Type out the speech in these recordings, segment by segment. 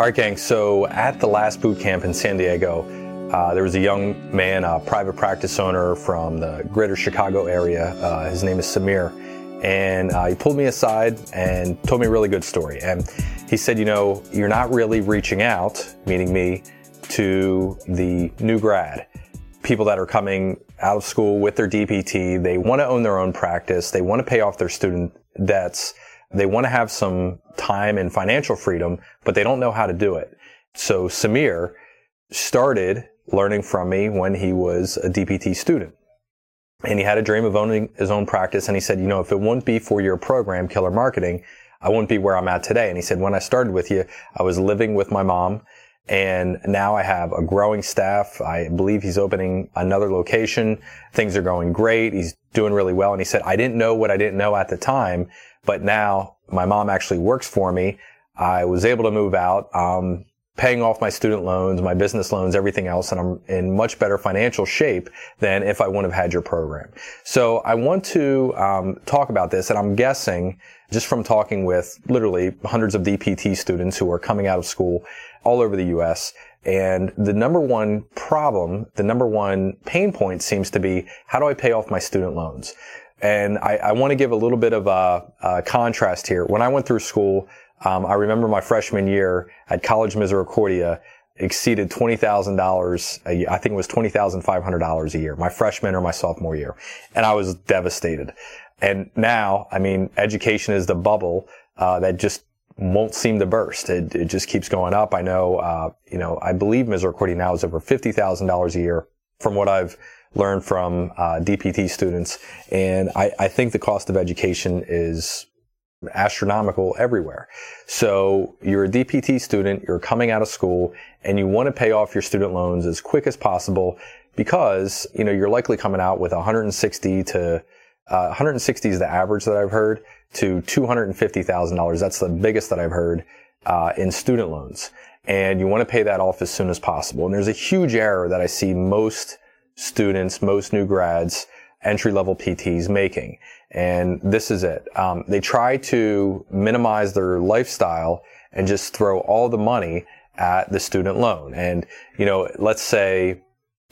All right, gang. So at the last boot camp in San Diego, uh, there was a young man, a private practice owner from the greater Chicago area. Uh, his name is Samir. And uh, he pulled me aside and told me a really good story. And he said, You know, you're not really reaching out, meaning me, to the new grad, people that are coming out of school with their DPT. They want to own their own practice, they want to pay off their student debts. They want to have some time and financial freedom, but they don't know how to do it. So Samir started learning from me when he was a DPT student. And he had a dream of owning his own practice. And he said, you know, if it wouldn't be for your program, Killer Marketing, I wouldn't be where I'm at today. And he said, when I started with you, I was living with my mom. And now I have a growing staff. I believe he's opening another location. Things are going great. He's doing really well. And he said, I didn't know what I didn't know at the time. But now my mom actually works for me. I was able to move out, um, paying off my student loans, my business loans, everything else, and I'm in much better financial shape than if I wouldn't have had your program. So I want to um, talk about this, and I'm guessing just from talking with literally hundreds of DPT students who are coming out of school all over the U.S. And the number one problem, the number one pain point seems to be, how do I pay off my student loans? And I, I want to give a little bit of a, a, contrast here. When I went through school, um, I remember my freshman year at College Misericordia exceeded twenty thousand dollars. I think it was twenty thousand five hundred dollars a year, my freshman or my sophomore year, and I was devastated. And now, I mean, education is the bubble uh, that just won't seem to burst. It, it just keeps going up. I know, uh, you know, I believe Misericordia now is over fifty thousand dollars a year, from what I've learn from uh, DPT students. And I, I think the cost of education is astronomical everywhere. So you're a DPT student, you're coming out of school, and you want to pay off your student loans as quick as possible because, you know, you're likely coming out with 160 to, uh, 160 is the average that I've heard to $250,000. That's the biggest that I've heard, uh, in student loans. And you want to pay that off as soon as possible. And there's a huge error that I see most students, most new grads, entry level PTs making. And this is it. Um, they try to minimize their lifestyle and just throw all the money at the student loan. And, you know, let's say,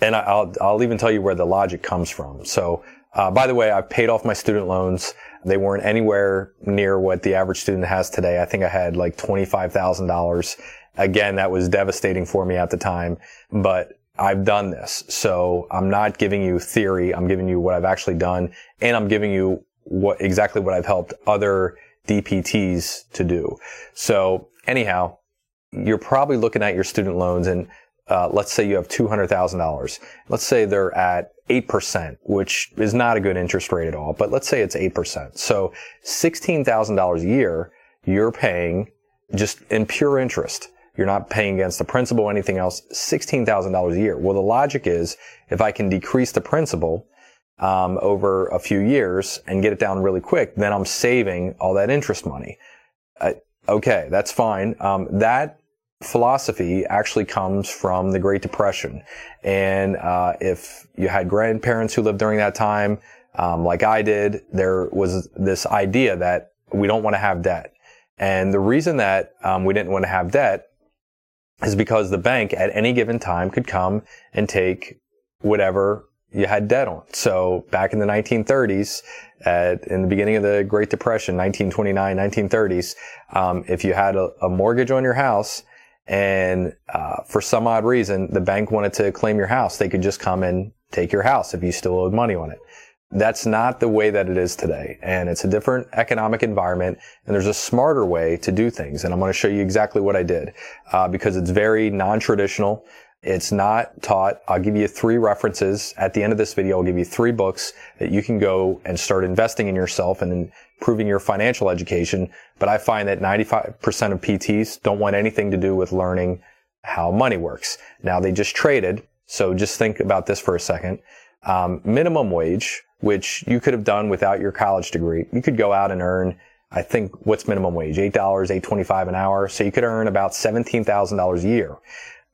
and I'll, I'll even tell you where the logic comes from. So, uh, by the way, I've paid off my student loans. They weren't anywhere near what the average student has today. I think I had like $25,000. Again, that was devastating for me at the time, but I've done this. So I'm not giving you theory. I'm giving you what I've actually done and I'm giving you what exactly what I've helped other DPTs to do. So anyhow, you're probably looking at your student loans and uh, let's say you have $200,000. Let's say they're at 8%, which is not a good interest rate at all, but let's say it's 8%. So $16,000 a year, you're paying just in pure interest. You're not paying against the principal anything else. $16,000 a year. Well, the logic is if I can decrease the principal, um, over a few years and get it down really quick, then I'm saving all that interest money. Uh, okay, that's fine. Um, that philosophy actually comes from the Great Depression. And uh, if you had grandparents who lived during that time, um, like I did, there was this idea that we don't want to have debt. And the reason that um, we didn't want to have debt is because the bank at any given time could come and take whatever you had debt on. So back in the 1930s, at, in the beginning of the Great Depression, 1929, 1930s, um, if you had a, a, mortgage on your house and uh, for some odd reason the bank wanted to claim your house, they could just come and take your house if you still owed money on it. That's not the way that it is today. And it's a different economic environment. And there's a smarter way to do things. And I'm going to show you exactly what I did, uh, because it's very non-traditional. It's not taught. I'll give you three references at the end of this video. I'll give you three books that you can go and start investing in yourself and improving your financial education. But I find that 95% of PTs don't want anything to do with learning how money works. Now they just traded. So just think about this for a second. Um, minimum wage which you could have done without your college degree. You could go out and earn, I think, what's minimum wage? $8, $8.25 an hour. So you could earn about $17,000 a year.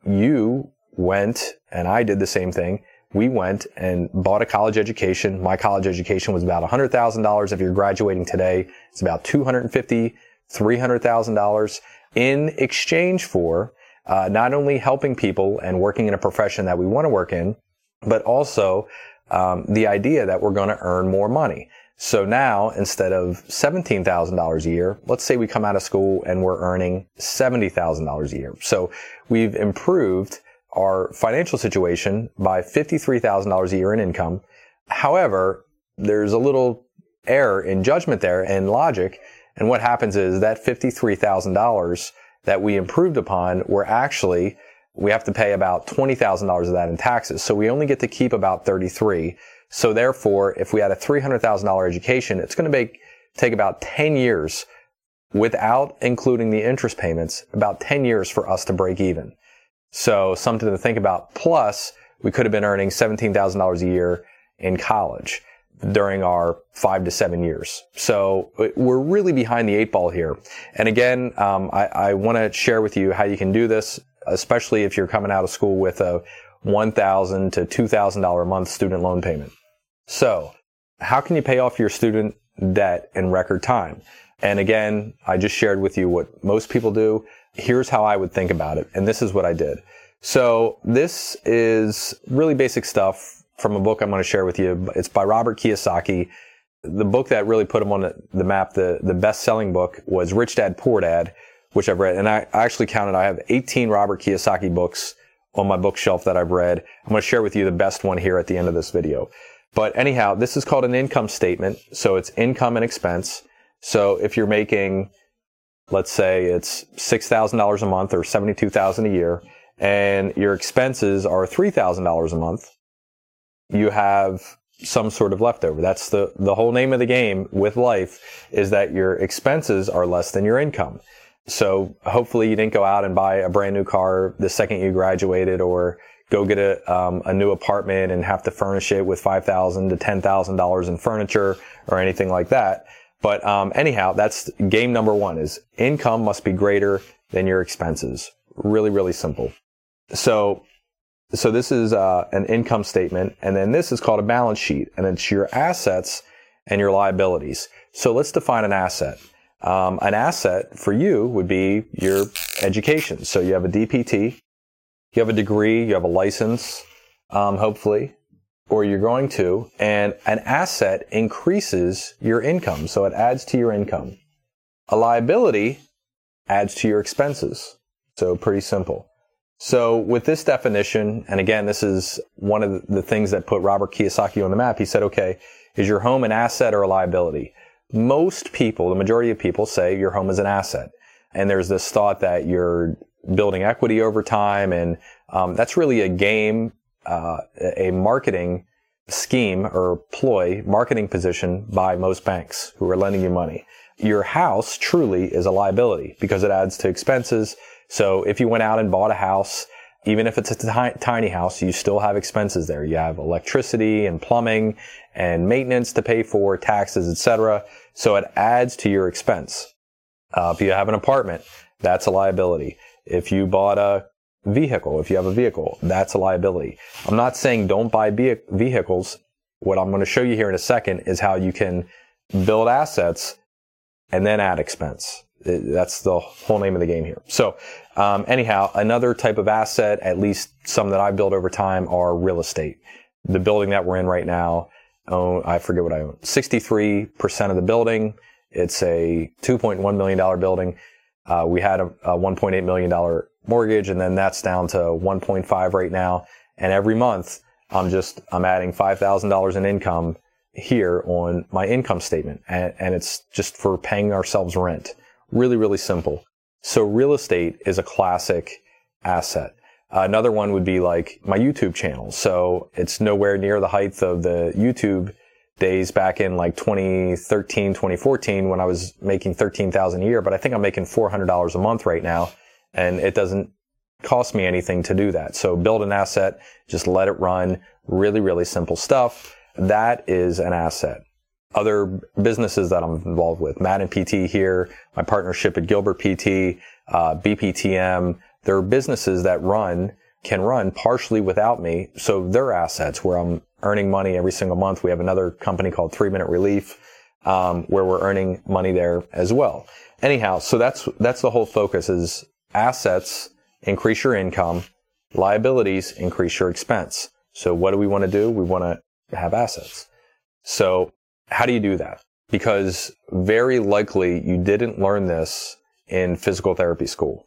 You went, and I did the same thing. We went and bought a college education. My college education was about $100,000. If you're graduating today, it's about $250, $300,000. in exchange for uh, not only helping people and working in a profession that we want to work in, but also um, the idea that we're going to earn more money. So now, instead of $17,000 a year, let's say we come out of school and we're earning $70,000 a year. So we've improved our financial situation by $53,000 a year in income. However, there's a little error in judgment there and logic. And what happens is that $53,000 that we improved upon, we're actually, we have to pay about $20,000 of that in taxes. So we only get to keep about 33. So therefore, if we had a $300,000 education, it's going to make, take about 10 years without including the interest payments, about 10 years for us to break even. So something to think about. Plus, we could have been earning $17,000 a year in college during our five to seven years. So we're really behind the eight ball here. And again, um, I, I want to share with you how you can do this, especially if you're coming out of school with a 1,000 to $2,000 a month student loan payment. So how can you pay off your student debt in record time? And again, I just shared with you what most people do. Here's how I would think about it. And this is what I did. So this is really basic stuff from a book I'm going to share with you. It's by Robert Kiyosaki. The book that really put him on the, map, the, the best selling book was Rich Dad Poor Dad, which I've read. And I, I actually counted, I have 18 Robert Kiyosaki books on my bookshelf that I've read. I'm going to share with you the best one here at the end of this video. But anyhow, this is called an income statement. So it's income and expense. So if you're making, let's say it's $6,000 a month or $72,000 a year and your expenses are $3,000 a month, you have some sort of leftover. That's the, the whole name of the game with life is that your expenses are less than your income. So hopefully you didn't go out and buy a brand new car the second you graduated or go get a, um, a new apartment and have to furnish it with 5,000 to $10,000 in furniture or anything like that. But um, anyhow, that's game number one is income must be greater than your expenses. Really, really simple. So so this is uh, an income statement, and then this is called a balance sheet, and it's your assets and your liabilities. So let's define an asset. Um, an asset for you would be your education. So you have a DPT, you have a degree, you have a license, um, hopefully, or you're going to, and an asset increases your income, so it adds to your income. A liability adds to your expenses. So pretty simple. So with this definition, and again, this is one of the things that put Robert Kiyosaki on the map. He said, okay, is your home an asset or a liability? Most people, the majority of people say your home is an asset. And there's this thought that you're building equity over time. And um, that's really a game, uh, a marketing scheme or ploy, marketing position by most banks who are lending you money. Your house truly is a liability because it adds to expenses so if you went out and bought a house, even if it's a t- tiny house, you still have expenses there. You have electricity and plumbing and maintenance to pay for, taxes, etc. So it adds to your expense. Uh, if you have an apartment, that's a liability. If you bought a vehicle, if you have a vehicle, that's a liability. I'm not saying don't buy be- vehicles. What I'm going to show you here in a second is how you can build assets and then add expense. That's the whole name of the game here. So, um, anyhow, another type of asset, at least some that I've built over time, are real estate. The building that we're in right now, own, I forget what I own, 63% of the building. It's a $2.1 million building. Uh, we had a, a $1.8 million mortgage and then that's down to 1.5 right now. And every month I'm just, I'm adding $5,000 in income here on my income statement. And, and it's just for paying ourselves rent. Really, really simple. So real estate is a classic asset. Uh, another one would be like my YouTube channel. So it's nowhere near the height of the YouTube days back in like 2013, 2014 when I was making 13,000 a year, but I think I'm making $400 a month right now and it doesn't cost me anything to do that. So build an asset, just let it run. Really, really simple stuff. That is an asset other businesses that I'm involved with. Madden PT here, my partnership at Gilbert PT, uh, BPTM. There are businesses that run, can run partially without me. So they're assets where I'm earning money every single month. We have another company called Three Minute Relief, um, where we're earning money there as well. anyhow, so that's that's the whole focus is assets increase your income, liabilities increase your expense. So what do we want to do? We want to have assets. So how do you do that? Because very likely you didn't learn this in physical therapy school.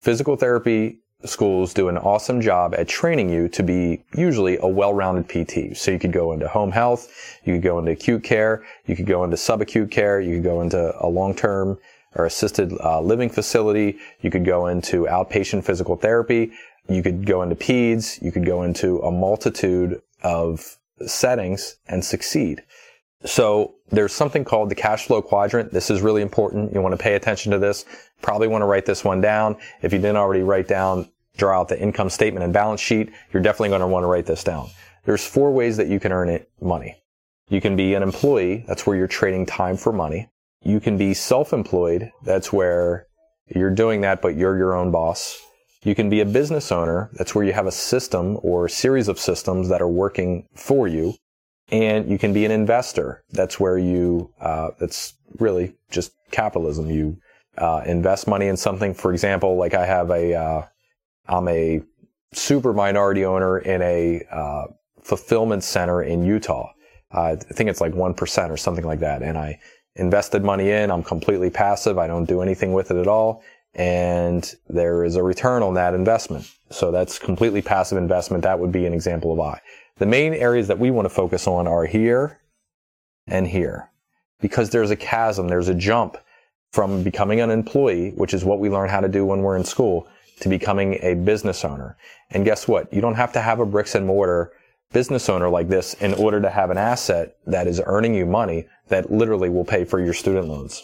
Physical therapy schools do an awesome job at training you to be usually a well-rounded PT. So you could go into home health, you could go into acute care, you could go into subacute care, you could go into a long-term or assisted uh, living facility, you could go into outpatient physical therapy, you could go into peds, you could go into a multitude of settings and succeed. So there's something called the cash flow quadrant. This is really important. You want to pay attention to this. Probably want to write this one down. If you didn't already write down, draw out the income statement and balance sheet, you're definitely going to want to write this down. There's four ways that you can earn it money. You can be an employee. That's where you're trading time for money. You can be self-employed. That's where you're doing that, but you're your own boss. You can be a business owner. That's where you have a system or a series of systems that are working for you and you can be an investor. That's where you, uh, that's really just capitalism. You, uh, invest money in something. For example, like I have a, uh, I'm a super minority owner in a, uh, fulfillment center in Utah. I think it's like 1% or something like that. And I invested money in. I'm completely passive. I don't do anything with it at all. And there is a return on that investment. So that's completely passive investment. That would be an example of I. The main areas that we want to focus on are here and here because there's a chasm, there's a jump from becoming an employee, which is what we learn how to do when we're in school, to becoming a business owner. And guess what? You don't have to have a bricks and mortar business owner like this in order to have an asset that is earning you money that literally will pay for your student loans.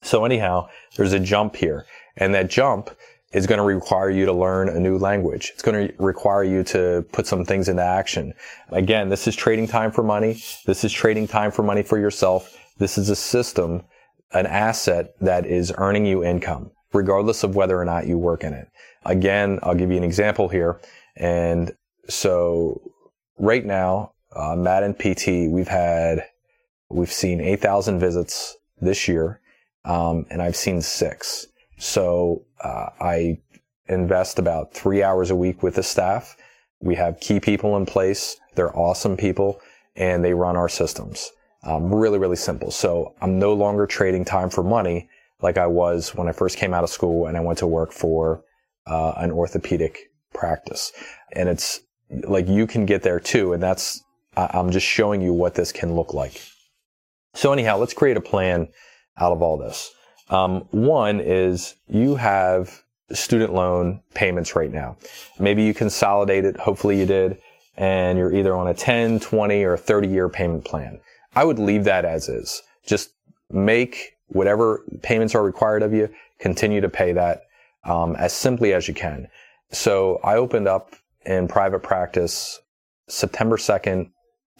So anyhow, there's a jump here and that jump is going to require you to learn a new language. It's going to require you to put some things into action. Again, this is trading time for money. This is trading time for money for yourself. This is a system, an asset that is earning you income, regardless of whether or not you work in it. Again, I'll give you an example here. And so right now, uh, Madden PT, we've had, we've seen 8,000 visits this year. Um, and I've seen six. So uh, I invest about three hours a week with the staff. We have key people in place. They're awesome people and they run our systems. Um, really, really simple. So I'm no longer trading time for money like I was when I first came out of school and I went to work for uh, an orthopedic practice. And it's like you can get there too. And that's, I'm just showing you what this can look like. So anyhow, let's create a plan out of all this. Um, one is you have student loan payments right now. Maybe you consolidated, hopefully you did, and you're either on a 10, 20, or 30 year payment plan. I would leave that as is. Just make whatever payments are required of you, continue to pay that um, as simply as you can. So I opened up in private practice September 2nd,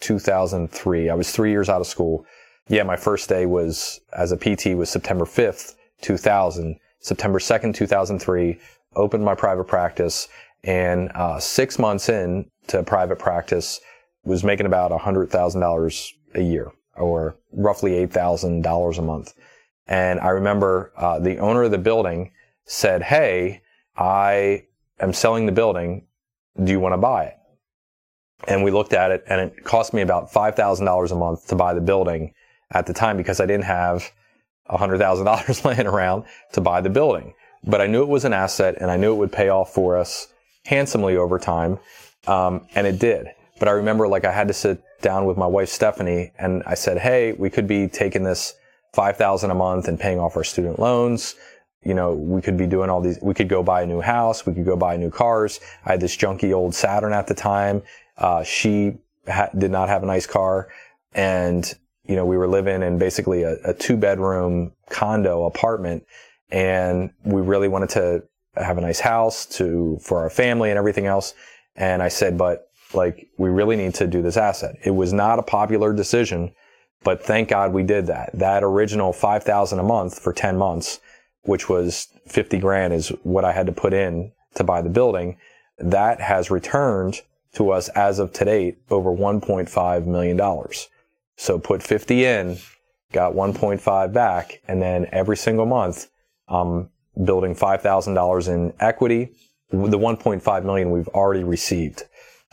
2003. I was three years out of school. Yeah, my first day was as a PT was September 5th, 2000. September 2nd, 2003, opened my private practice and uh, six months in to private practice was making about $100,000 a year or roughly $8,000 a month. And I remember uh, the owner of the building said, Hey, I am selling the building. Do you want to buy it? And we looked at it and it cost me about $5,000 a month to buy the building at the time because I didn't have $100,000 laying around to buy the building. But I knew it was an asset and I knew it would pay off for us handsomely over time. Um, and it did. But I remember like I had to sit down with my wife Stephanie and I said, Hey, we could be taking this 5,000 a month and paying off our student loans. You know, we could be doing all these, we could go buy a new house. We could go buy new cars. I had this junky old Saturn at the time. Uh, she ha- did not have a nice car and you know, we were living in basically a, a two bedroom condo apartment and we really wanted to have a nice house to, for our family and everything else. And I said, but like, we really need to do this asset. It was not a popular decision, but thank God we did that. That original 5,000 a month for 10 months, which was 50 grand is what I had to put in to buy the building. That has returned to us as of today over $1.5 million. So put 50 in got 1.5 back, and then every single month, I'm building $5,000 in equity. The 1.5 million we've already received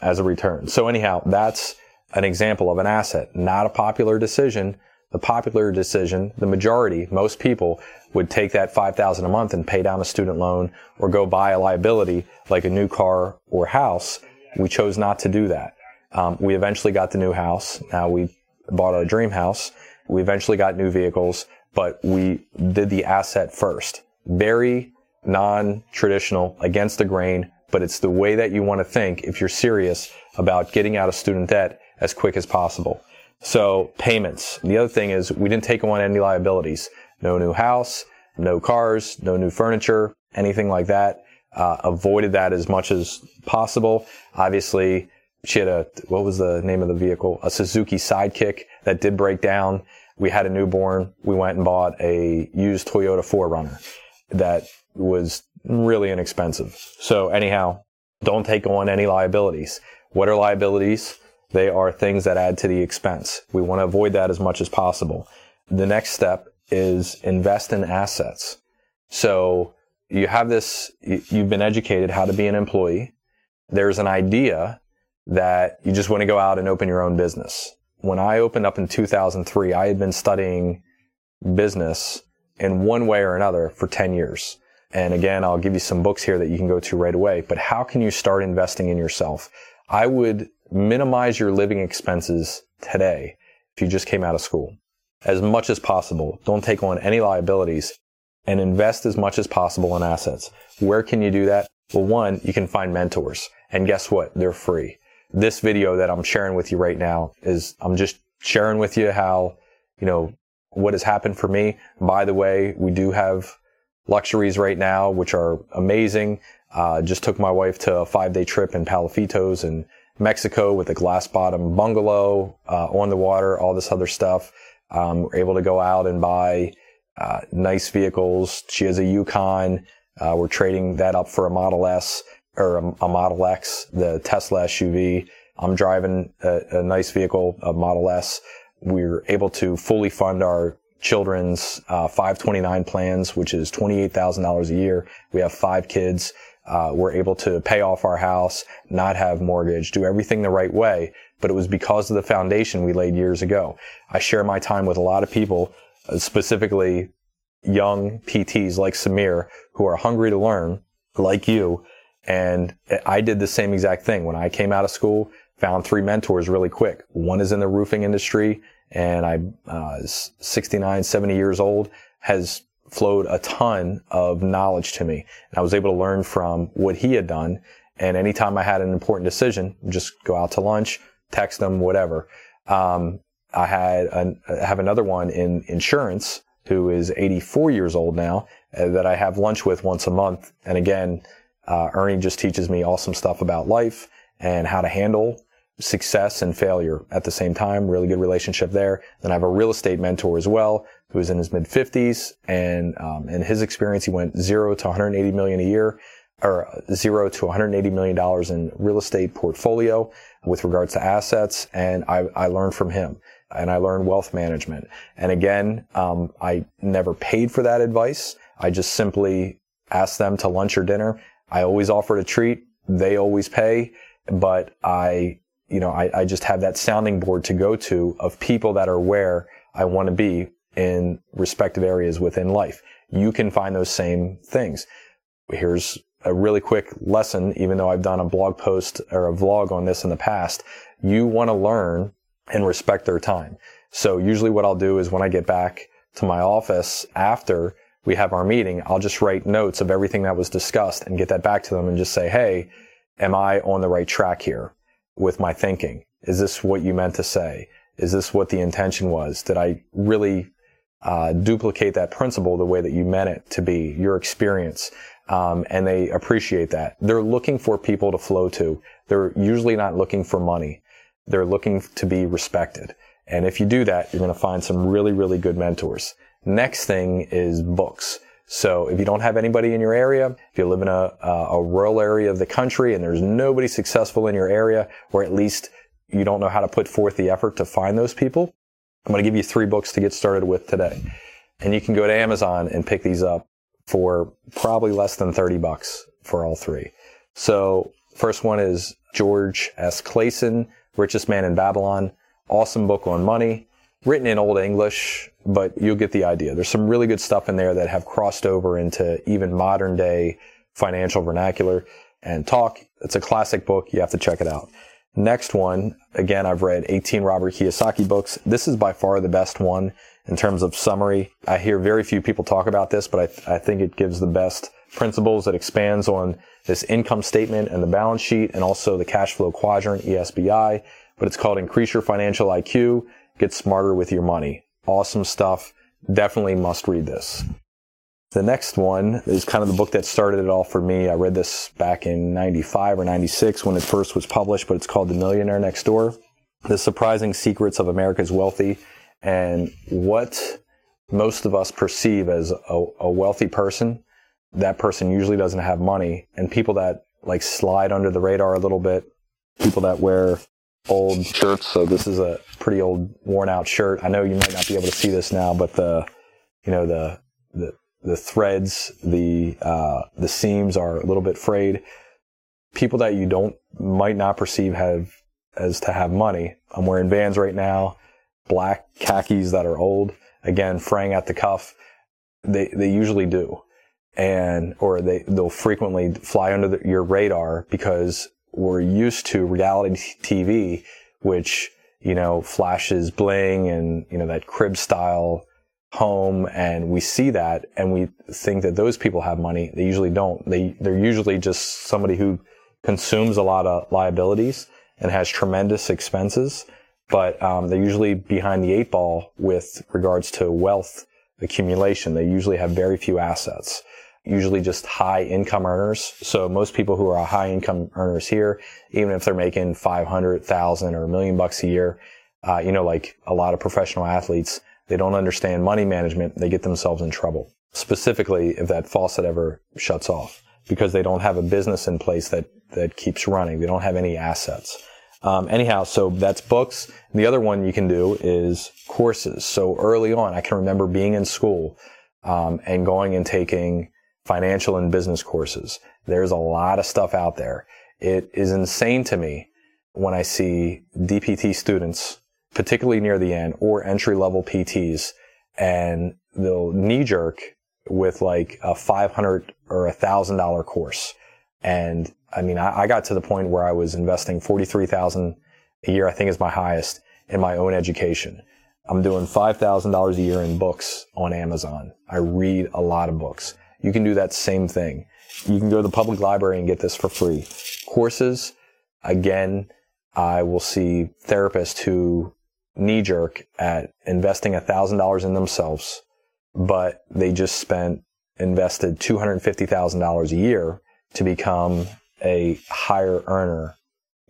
as a return. So anyhow, that's an example of an asset, not a popular decision. The popular decision, the majority, most people would take that 5000 a month and pay down a student loan or go buy a liability like a new car or house. We chose not to do that. Um, we eventually got the new house. Now we bought a dream house. We eventually got new vehicles, but we did the asset first. Very non-traditional, against the grain, but it's the way that you want to think if you're serious about getting out of student debt as quick as possible. So payments. The other thing is we didn't take on any liabilities. No new house, no cars, no new furniture, anything like that. Uh, avoided that as much as possible. Obviously, she had a, what was the name of the vehicle? A Suzuki Sidekick that did break down. We had a newborn. We went and bought a used Toyota 4Runner that was really inexpensive. So anyhow, don't take on any liabilities. What are liabilities? They are things that add to the expense. We want to avoid that as much as possible. The next step is invest in assets. So you have this, you've been educated how to be an employee. There's an idea that you just want to go out and open your own business. When I opened up in 2003, I had been studying business in one way or another for 10 years. And again, I'll give you some books here that you can go to right away. But how can you start investing in yourself? I would minimize your living expenses today if you just came out of school as much as possible. Don't take on any liabilities and invest as much as possible in assets. Where can you do that? Well, one, you can find mentors and guess what? They're free. This video that I'm sharing with you right now is I'm just sharing with you how, you know, what has happened for me. By the way, we do have luxuries right now, which are amazing. Uh, just took my wife to a five day trip in Palafitos and Mexico with a glass bottom bungalow uh, on the water, all this other stuff. Um, we're able to go out and buy uh, nice vehicles. She has a Yukon. Uh, we're trading that up for a Model S or a, a Model X, the Tesla SUV. I'm driving a, a nice vehicle, a Model S. We're able to fully fund our children's uh, 529 plans, which is $28,000 a year. We have five kids. Uh, we're able to pay off our house, not have mortgage, do everything the right way. But it was because of the foundation we laid years ago. I share my time with a lot of people, uh, specifically young PTs like Samir, who are hungry to learn, like you. And I did the same exact thing. When I came out of school, found three mentors really quick. One is in the roofing industry and I, uh, 69, 70 years old, has flowed a ton of knowledge to me. And I was able to learn from what he had done. And anytime I had an important decision, just go out to lunch, text them, whatever. Um, I had an, I have another one in insurance who is 84 years old now uh, that I have lunch with once a month. And again, uh, Ernie just teaches me awesome stuff about life and how to handle success and failure at the same time. Really good relationship there. Then I have a real estate mentor as well, who is in his mid fifties, and um, in his experience, he went zero to 180 million a year, or zero to 180 million dollars in real estate portfolio with regards to assets, and I, I learned from him. And I learned wealth management. And again, um, I never paid for that advice. I just simply asked them to lunch or dinner. I always offer a treat. They always pay, but I you know, I, I just have that sounding board to go to of people that are where I want to be in respective areas within life. You can find those same things. Here's a really quick lesson, even though I've done a blog post or a vlog on this in the past. You want to learn and respect their time. So usually what I'll do is when I get back to my office after we have our meeting, I'll just write notes of everything that was discussed and get that back to them and just say, Hey, am I on the right track here? with my thinking? Is this what you meant to say? Is this what the intention was? Did I really uh, duplicate that principle the way that you meant it to be, your experience? Um, and they appreciate that. They're looking for people to flow to. They're usually not looking for money. They're looking to be respected. And if you do that, you're going to find some really, really good mentors. Next thing is books. So if you don't have anybody in your area, if you live in a, a rural area of the country and there's nobody successful in your area, or at least you don't know how to put forth the effort to find those people, I'm going to give you three books to get started with today. And you can go to Amazon and pick these up for probably less than 30 bucks for all three. So first one is George S. Clason, Richest Man in Babylon. Awesome book on money, written in Old English, but you'll get the idea. There's some really good stuff in there that have crossed over into even modern day financial vernacular and talk. It's a classic book. You have to check it out. Next one, again, I've read 18 Robert Kiyosaki books. This is by far the best one in terms of summary. I hear very few people talk about this, but I, th- I think it gives the best principles. It expands on this income statement and the balance sheet and also the cash flow quadrant, ESBI. But it's called Increase Your Financial IQ. Get smarter with your money. Awesome stuff. Definitely must read this. The next one is kind of the book that started it all for me. I read this back in 95 or 96 when it first was published, but it's called The Millionaire Next Door. The Surprising Secrets of America's Wealthy and what most of us perceive as a, a wealthy person. That person usually doesn't have money and people that like slide under the radar a little bit, people that wear old shirts. So this is a pretty old worn out shirt. I know you might not be able to see this now, but the, you know, the, the, the threads, the uh, the seams are a little bit frayed. People that you don't might not perceive have as to have money. I'm wearing Vans right now, black khakis that are old. Again, fraying at the cuff. They they usually do, and or they they'll frequently fly under the, your radar because we're used to reality TV, which you know flashes bling and you know that crib style home and we see that and we think that those people have money. They usually don't. They, they're usually just somebody who consumes a lot of liabilities and has tremendous expenses, but um, they're usually behind the eight ball with regards to wealth accumulation. They usually have very few assets, usually just high income earners. So most people who are high income earners here, even if they're making 500,000 or a million bucks a year, uh, you know, like a lot of professional athletes, they don't understand money management, they get themselves in trouble. Specifically, if that faucet ever shuts off, because they don't have a business in place that, that keeps running. They don't have any assets. Um, anyhow, so that's books. The other one you can do is courses. So early on, I can remember being in school um, and going and taking financial and business courses. There's a lot of stuff out there. It is insane to me when I see DPT students particularly near the end, or entry level PTs, and they'll knee jerk with like a 500 or a thousand dollar course. And I mean, I, I, got to the point where I was investing 43,000 a year, I think is my highest in my own education. I'm doing $5,000 a year in books on Amazon. I read a lot of books. You can do that same thing. You can go to the public library and get this for free. Courses, again, I will see therapists who knee jerk at investing $1,000 in themselves, but they just spent, invested $250,000 a year to become a higher earner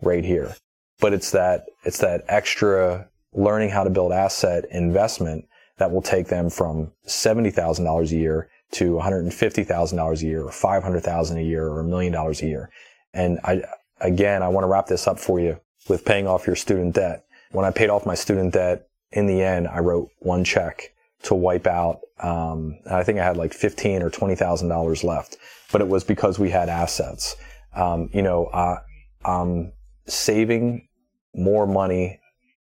right here. But it's that, it's that extra learning how to build asset investment that will take them from $70,000 a year to $150,000 a year or 500,000 a year or a million dollars a year. And I, again, I want to wrap this up for you with paying off your student debt. When I paid off my student debt, in the end, I wrote one check to wipe out. Um, I think I had like fifteen or twenty thousand dollars left, but it was because we had assets. Um, you know, uh, I'm saving more money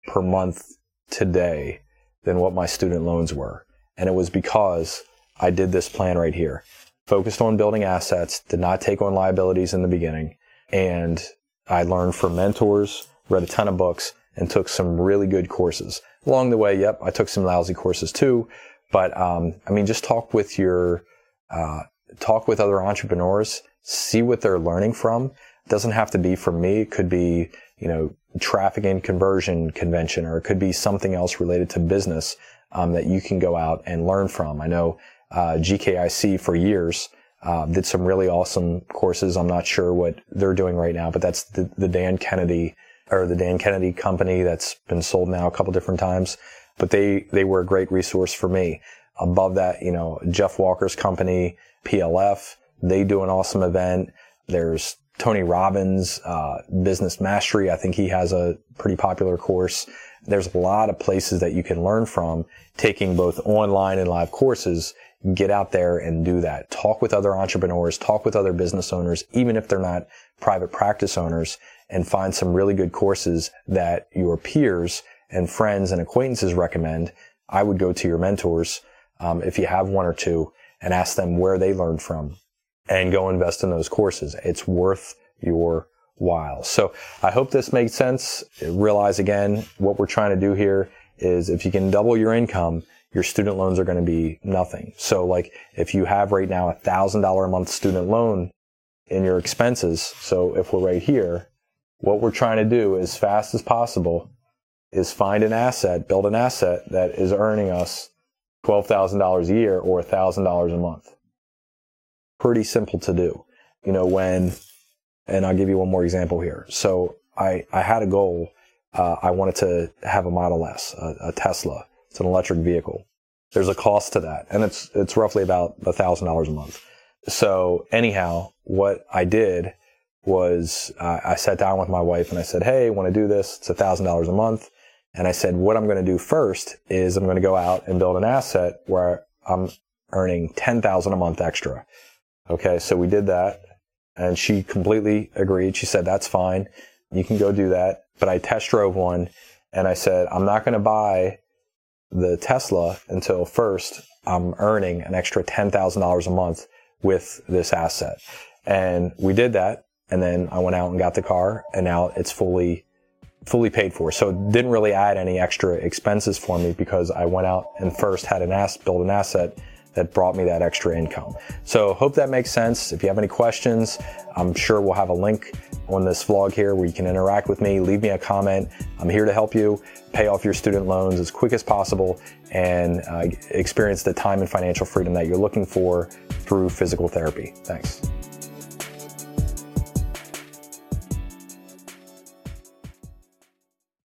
per month today than what my student loans were, and it was because I did this plan right here. Focused on building assets, did not take on liabilities in the beginning, and I learned from mentors, read a ton of books, and took some really good courses. Along the way, yep, I took some lousy courses too. But um, I mean, just talk with your uh, talk with other entrepreneurs, see what they're learning from. It doesn't have to be from me. It could be you know traffic and conversion convention, or it could be something else related to business um, that you can go out and learn from. I know GKIC for years. Uh, did some really awesome courses. I'm not sure what they're doing right now, but that's the, the Dan Kennedy or the Dan Kennedy company that's been sold now a couple different times, but they, they were a great resource for me. Above that, you know, Jeff Walker's company, PLF, they do an awesome event. There's Tony Robbins, uh, Business Mastery. I think he has a pretty popular course. There's a lot of places that you can learn from taking both online and live courses. Get out there and do that. Talk with other entrepreneurs, talk with other business owners, even if they're not private practice owners and find some really good courses that your peers and friends and acquaintances recommend. I would go to your mentors, um, if you have one or two and ask them where they learned from and go invest in those courses. It's worth your while. So I hope this makes sense. Realize again, what we're trying to do here is if you can double your income, your student loans are going to be nothing. So like if you have right now a thousand dollar a month student loan in your expenses. So if we're right here, what we're trying to do as fast as possible is find an asset, build an asset that is earning us $12,000 a year or $1,000 a month. Pretty simple to do. You know, when, and I'll give you one more example here. So I, I had a goal. Uh, I wanted to have a Model S, a, a Tesla. It's an electric vehicle. There's a cost to that, and it's it's roughly about a thousand dollars a month. So anyhow, what I did was uh, I sat down with my wife and I said, "Hey, I want to do this. It's a thousand dollars a month." And I said, "What I'm going to do first is I'm going to go out and build an asset where I'm earning ten thousand a month extra." Okay, so we did that, and she completely agreed. She said, "That's fine. You can go do that." But I test drove one, and I said, "I'm not going to buy the Tesla until first I'm earning an extra $10,000 a month with this asset. And we did that. And then I went out and got the car and now it's fully, fully paid for. So it didn't really add any extra expenses for me because I went out and first had an ass, build an asset that brought me that extra income. So hope that makes sense. If you have any questions, I'm sure we'll have a link on this vlog here where you can interact with me, leave me a comment. I'm here to help you pay off your student loans as quick as possible and uh, experience the time and financial freedom that you're looking for through physical therapy. Thanks.